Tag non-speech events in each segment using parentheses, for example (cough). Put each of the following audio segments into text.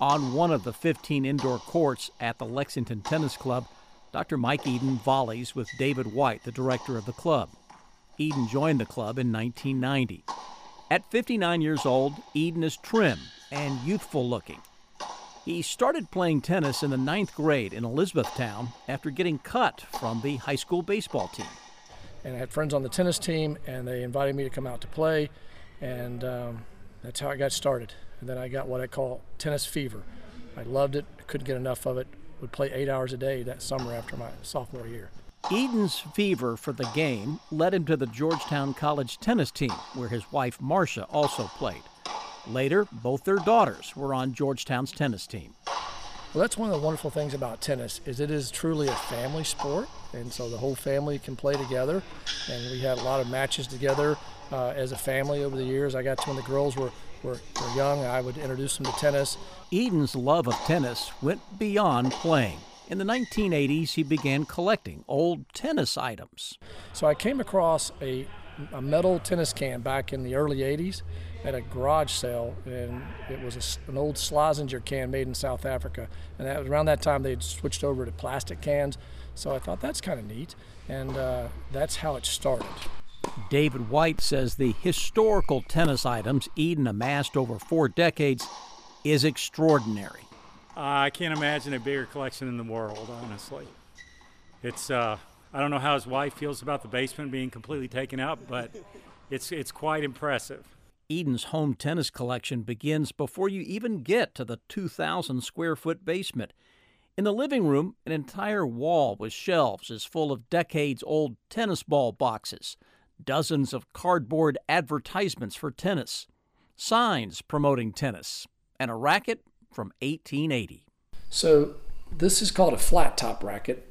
On one of the 15 indoor courts at the Lexington Tennis Club, Dr. Mike Eden volleys with David White, the director of the club. Eden joined the club in 1990. At 59 years old, Eden is trim and youthful looking. He started playing tennis in the ninth grade in Elizabethtown after getting cut from the high school baseball team. And I had friends on the tennis team, and they invited me to come out to play, and um, that's how I got started. And then I got what I call tennis fever. I loved it, couldn't get enough of it, would play eight hours a day that summer after my sophomore year. Eden's fever for the game led him to the Georgetown College tennis team, where his wife Marsha also played. Later, both their daughters were on Georgetown's tennis team. Well, that's one of the wonderful things about tennis is it is truly a family sport, and so the whole family can play together. And we had a lot of matches together uh, as a family over the years. I got to when the girls were, were, were young, I would introduce them to tennis. Eden's love of tennis went beyond playing. In the 1980s, he began collecting old tennis items. So I came across a, a metal tennis can back in the early 80s at a garage sale, and it was a, an old Slazenger can made in South Africa. And that, around that time, they'd switched over to plastic cans. So I thought that's kind of neat, and uh, that's how it started. David White says the historical tennis items Eden amassed over four decades is extraordinary. I can't imagine a bigger collection in the world, honestly. It's uh, I don't know how his wife feels about the basement being completely taken out, but it's it's quite impressive. Eden's home tennis collection begins before you even get to the 2,000 square foot basement. In the living room, an entire wall with shelves is full of decades old tennis ball boxes, dozens of cardboard advertisements for tennis, signs promoting tennis, and a racket from 1880. So, this is called a flat top racket,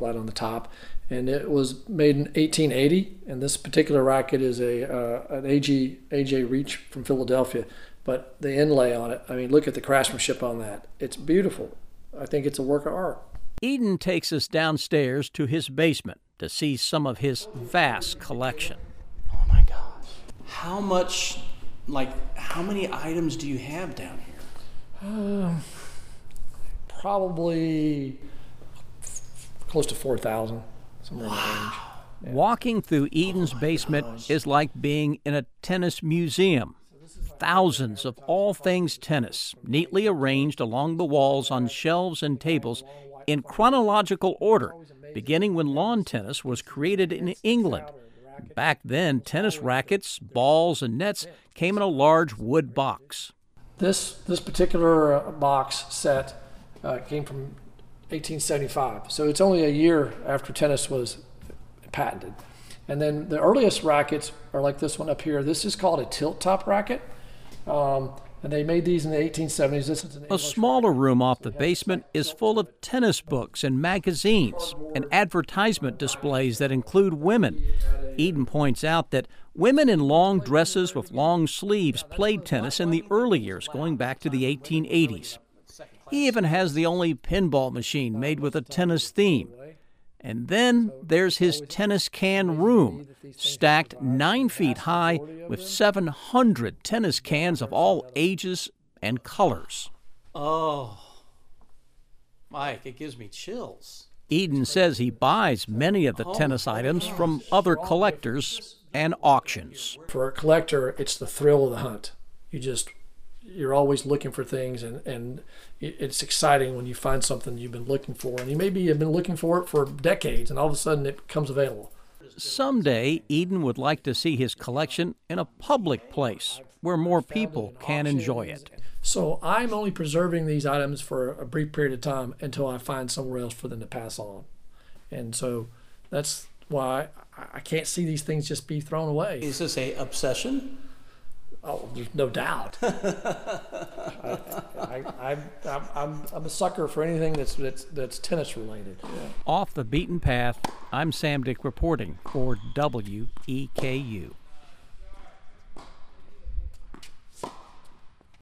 flat on the top, and it was made in 1880. And this particular racket is a uh, an AG AJ Reach from Philadelphia. But the inlay on it, I mean, look at the craftsmanship on that. It's beautiful. I think it's a work of art. Eden takes us downstairs to his basement to see some of his vast collection. Oh my gosh. How much, like, how many items do you have down here? Uh, probably close to 4,000 somewhere in the range. Yeah. Walking through Eden's basement is like being in a tennis museum. Thousands of all things tennis, neatly arranged along the walls on shelves and tables in chronological order, beginning when lawn tennis was created in England. Back then, tennis rackets, balls, and nets came in a large wood box. This, this particular uh, box set uh, came from 1875. So it's only a year after tennis was patented. And then the earliest rackets are like this one up here. This is called a tilt top racket. Um, and they made these in the 1870s. This is a smaller room off the basement is full of tennis books and magazines and advertisement displays that include women. Eden points out that women in long dresses with long sleeves played tennis in the early years, going back to the 1880s. He even has the only pinball machine made with a tennis theme. And then there's his tennis can room, stacked nine feet high with 700 tennis cans of all ages and colors. Oh, Mike, it gives me chills. Eden says he buys many of the oh tennis items from other collectors and auctions. For a collector, it's the thrill of the hunt. You just you're always looking for things and, and it's exciting when you find something you've been looking for and you maybe have been looking for it for decades and all of a sudden it becomes available. Someday eden would like to see his collection in a public place where more people can enjoy it. So i'm only preserving these items for a brief period of time until i find somewhere else for them to pass on. And so that's why i can't see these things just be thrown away. Is this a obsession Oh, there's no doubt. (laughs) I, I, I, I'm, I'm a sucker for anything that's, that's, that's tennis related. Yeah. Off the beaten path, I'm Sam Dick reporting for WEKU.